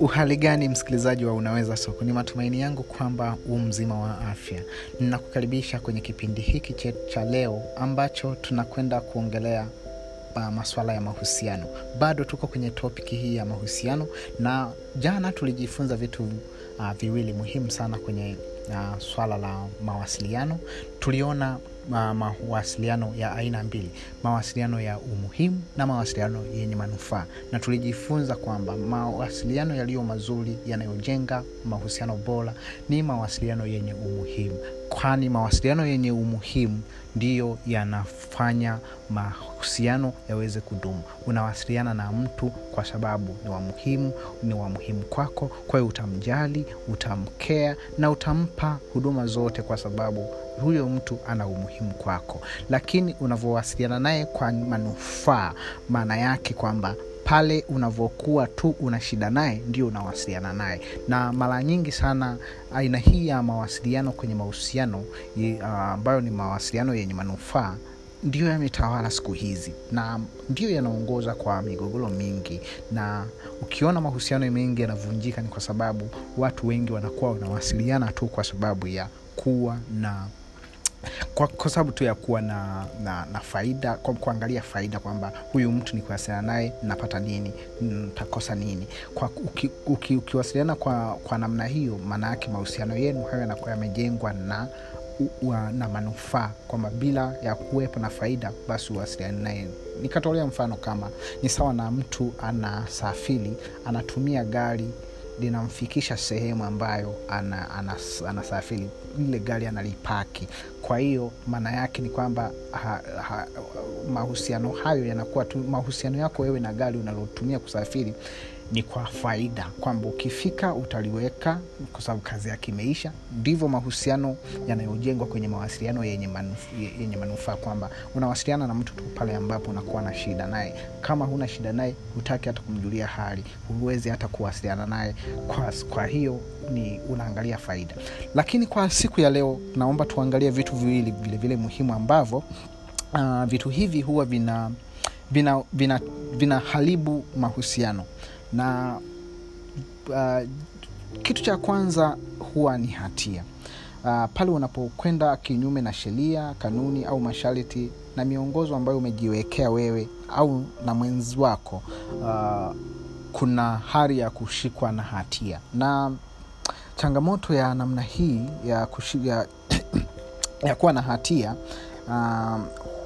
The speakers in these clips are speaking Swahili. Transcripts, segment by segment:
uhali gani msikilizaji wa unaweza soko? Ni matumaini yangu kwamba u mzima wa afya. Ninakukaribisha kwenye kipindi hiki cha leo ambacho tunakwenda kuongelea maswala ya mahusiano. Bado tuko kwenye topiki hii ya mahusiano na jana tulijifunza vitu uh, viwili muhimu sana kwenye uh, swala la mawasiliano. Tuliona mawasiliano ya aina mbili mawasiliano ya umuhimu na mawasiliano yenye manufaa. Na tulijifunza kwamba mawasiliano yaliyo mazuri yanayojenga mahusiano bora ni mawasiliano yenye umuhimu kwani mawasiliano yenye umuhimu ndiyo yanafanya mahusiano yaweze kudumu. Unawasiliana na mtu kwa sababu ni wa muhimu ni wa muhimu kwako kwa hiyo utamjali utamkea na utampa huduma zote kwa sababu huyo mtu ana umuhimu kwako. Lakini unavyowasiliana naye kwa manufaa maana yake kwamba pale unavyokuwa tu una shida naye ndio unawasiliana naye. Na mara nyingi sana aina hii ya mawasiliano kwenye mahusiano ambayo uh, ni mawasiliano yenye manufaa ndiyo yametawala siku hizi. Na ndiyo yanaongoza kwa migogoro mingi. Na ukiona mahusiano mengi yanavunjika ni kwa sababu watu wengi wanakuwa wanawasiliana tu kwa sababu ya kuwa na kwa, kwa sababu tu ya kuwa na, na, na faida kwa kuangalia faida kwamba huyu mtu nikiwasiliana naye napata nini ntakosa nini. Kwa uki, uki, ukiwasiliana kwa, kwa namna hiyo maana yake mahusiano yenu hayo yanakuwa yamejengwa na uwa na manufaa kwamba bila ya kuwepo na faida basi uwasiliani naye. Nikatolea mfano kama ni sawa na mtu anasafiri anatumia gari linamfikisha sehemu ambayo ana, ana, anasafiri lile gari analipaki. Kwa hiyo maana yake ni kwamba ha, ha, mahusiano hayo yanakuwa tu mahusiano yako wewe na gari unalotumia kusafiri ni kwa faida kwamba ukifika utaliweka kwa sababu kazi yake imeisha. Ndivyo mahusiano yanayojengwa kwenye mawasiliano yenye, manuf, yenye manufaa kwamba unawasiliana na mtu tu pale ambapo unakuwa na shida naye. Kama huna shida naye hutaki hata kumjulia hali. Huwezi hata kuwasiliana naye. Kwa, kwa hiyo ni unaangalia faida. Lakini kwa siku ya leo naomba tuangalie vitu viwili vilevile muhimu ambavyo uh, vitu hivi huwa vina vina vina vinaharibu mahusiano na uh, kitu cha kwanza huwa ni hatia. Uh, pale unapokwenda kinyume na sheria kanuni au masharti na miongozo ambayo umejiwekea wewe au na mwenzi wako uh, kuna hali ya kushikwa na hatia. Na changamoto ya namna hii ya, kushi, ya, ya kuwa na hatia uh,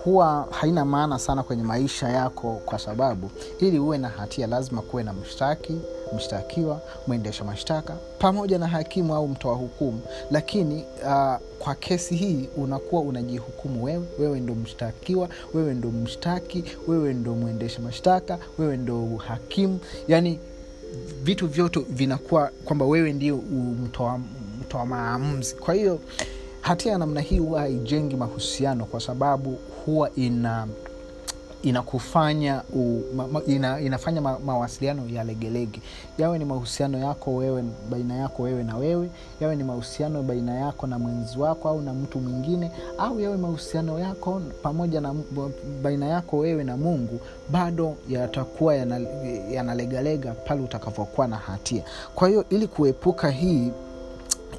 huwa haina maana sana kwenye maisha yako kwa sababu ili uwe na hatia lazima kuwe na mshtaki mshtakiwa mwendesha mashtaka pamoja na hakimu au mtoa hukumu. Lakini uh, kwa kesi hii unakuwa unajihukumu wewe wewe ndo mshtakiwa wewe ndo mshtaki wewe ndo mwendesha mashtaka wewe ndo hakimu. Yani vitu vyote vinakuwa kwamba wewe ndio mtoa, mtoa maamuzi. Kwa hiyo hatia ya namna hii huwa haijengi mahusiano kwa sababu huwa ina inakufanya u, ma, ina, inafanya ma, mawasiliano yalegelege. Yawe ni mahusiano yako wewe baina yako wewe na wewe yawe ni mahusiano baina yako na mwenzi wako au na mtu mwingine au yawe mahusiano yako pamoja na baina yako wewe na mungu bado yatakuwa yanalegalega yana pale utakavyokuwa na hatia. Kwa hiyo ili kuepuka hii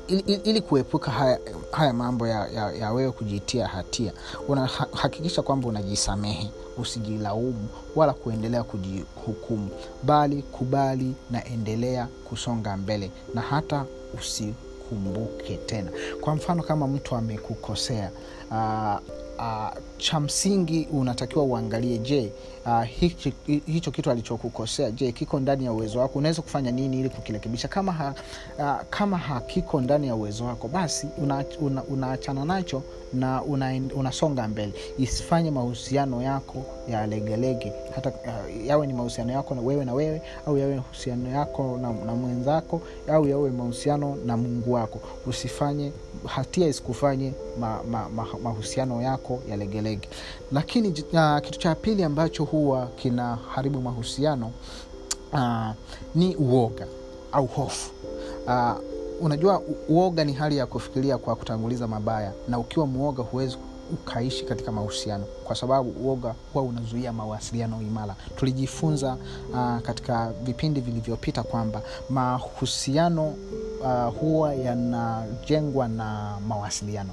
ili, ili kuepuka haya, haya mambo ya, ya, ya wewe kujitia hatia. Unahakikisha kwamba unajisamehe usijilaumu wala kuendelea kujihukumu bali kubali na endelea kusonga mbele na hata usikumbuke tena. Kwa mfano kama mtu amekukosea uh, uh, cha msingi unatakiwa uangalie je uh, hicho, hicho kitu alichokukosea je kiko ndani ya uwezo wako unaweza kufanya nini ili kukirekebisha? Kama ha, uh, kama hakiko ndani ya uwezo wako basi unaachana una, una nacho na unasonga una mbele. Isifanye mahusiano yako ya legelege. Hata uh, yawe ni mahusiano yako na wewe na wewe au yawe mahusiano yako na, na mwenzako au yawe mahusiano na mungu wako. Usifanye hatia isikufanye ma, ma, ma, mahusiano yako ya legelege lakini uh, kitu cha pili ambacho huwa kina haribu mahusiano uh, ni uoga au hofu. Uh, unajua uoga ni hali ya kufikiria kwa kutanguliza mabaya na ukiwa mwoga huwezi ukaishi katika mahusiano kwa sababu uoga huwa unazuia mawasiliano imara. Tulijifunza uh, katika vipindi vilivyopita kwamba mahusiano uh, huwa yanajengwa na mawasiliano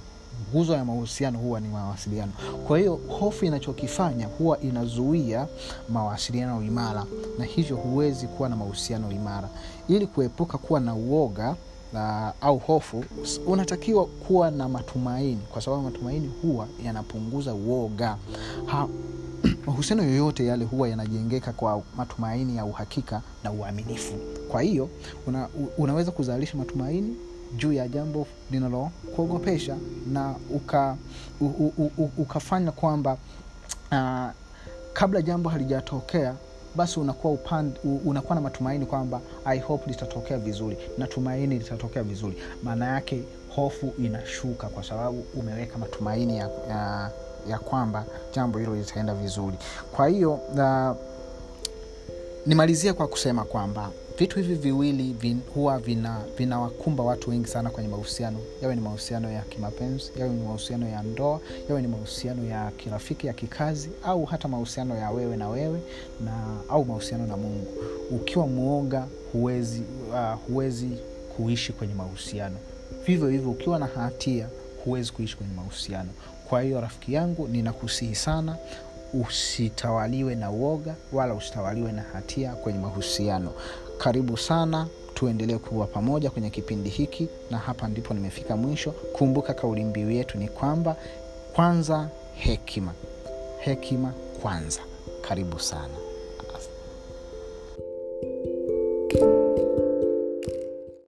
nguzo ya mahusiano huwa ni mawasiliano. Kwa hiyo hofu inachokifanya huwa inazuia mawasiliano imara na hivyo huwezi kuwa na mahusiano imara. Ili kuepuka kuwa na uoga uh, au hofu unatakiwa kuwa na matumaini kwa sababu matumaini huwa yanapunguza uoga. Ha, mahusiano yoyote yale huwa yanajengeka kwa matumaini ya uhakika na uaminifu. Kwa hiyo una, unaweza kuzalisha matumaini juu ya jambo linalokuogopesha na uka, u, u, u, ukafanya kwamba uh, kabla jambo halijatokea basi unakuwa upande, unakuwa na matumaini kwamba i hope litatokea vizuri. Natumaini litatokea vizuri. Maana yake hofu inashuka kwa sababu umeweka matumaini ya, ya, ya kwamba jambo hilo litaenda vizuri. Kwa hiyo uh, nimalizie kwa kusema kwamba vitu hivi viwili vin, huwa vinawakumba vina watu wengi sana kwenye mahusiano. Yawe ni mahusiano ya kimapenzi yawe ni mahusiano ya ndoa yawe ni mahusiano ya kirafiki ya kikazi au hata mahusiano ya wewe na wewe na au mahusiano na mungu. Ukiwa mwoga huwezi uh, huwezi kuishi kwenye mahusiano. Vivyo hivyo ukiwa na hatia huwezi kuishi kwenye mahusiano. Kwa hiyo rafiki yangu ninakusihi sana usitawaliwe na uoga wala usitawaliwe na hatia kwenye mahusiano. Karibu sana tuendelee kuwa pamoja kwenye kipindi hiki na hapa ndipo nimefika mwisho. Kumbuka kauli mbiu yetu ni kwamba kwanza hekima. Hekima kwanza. Karibu sana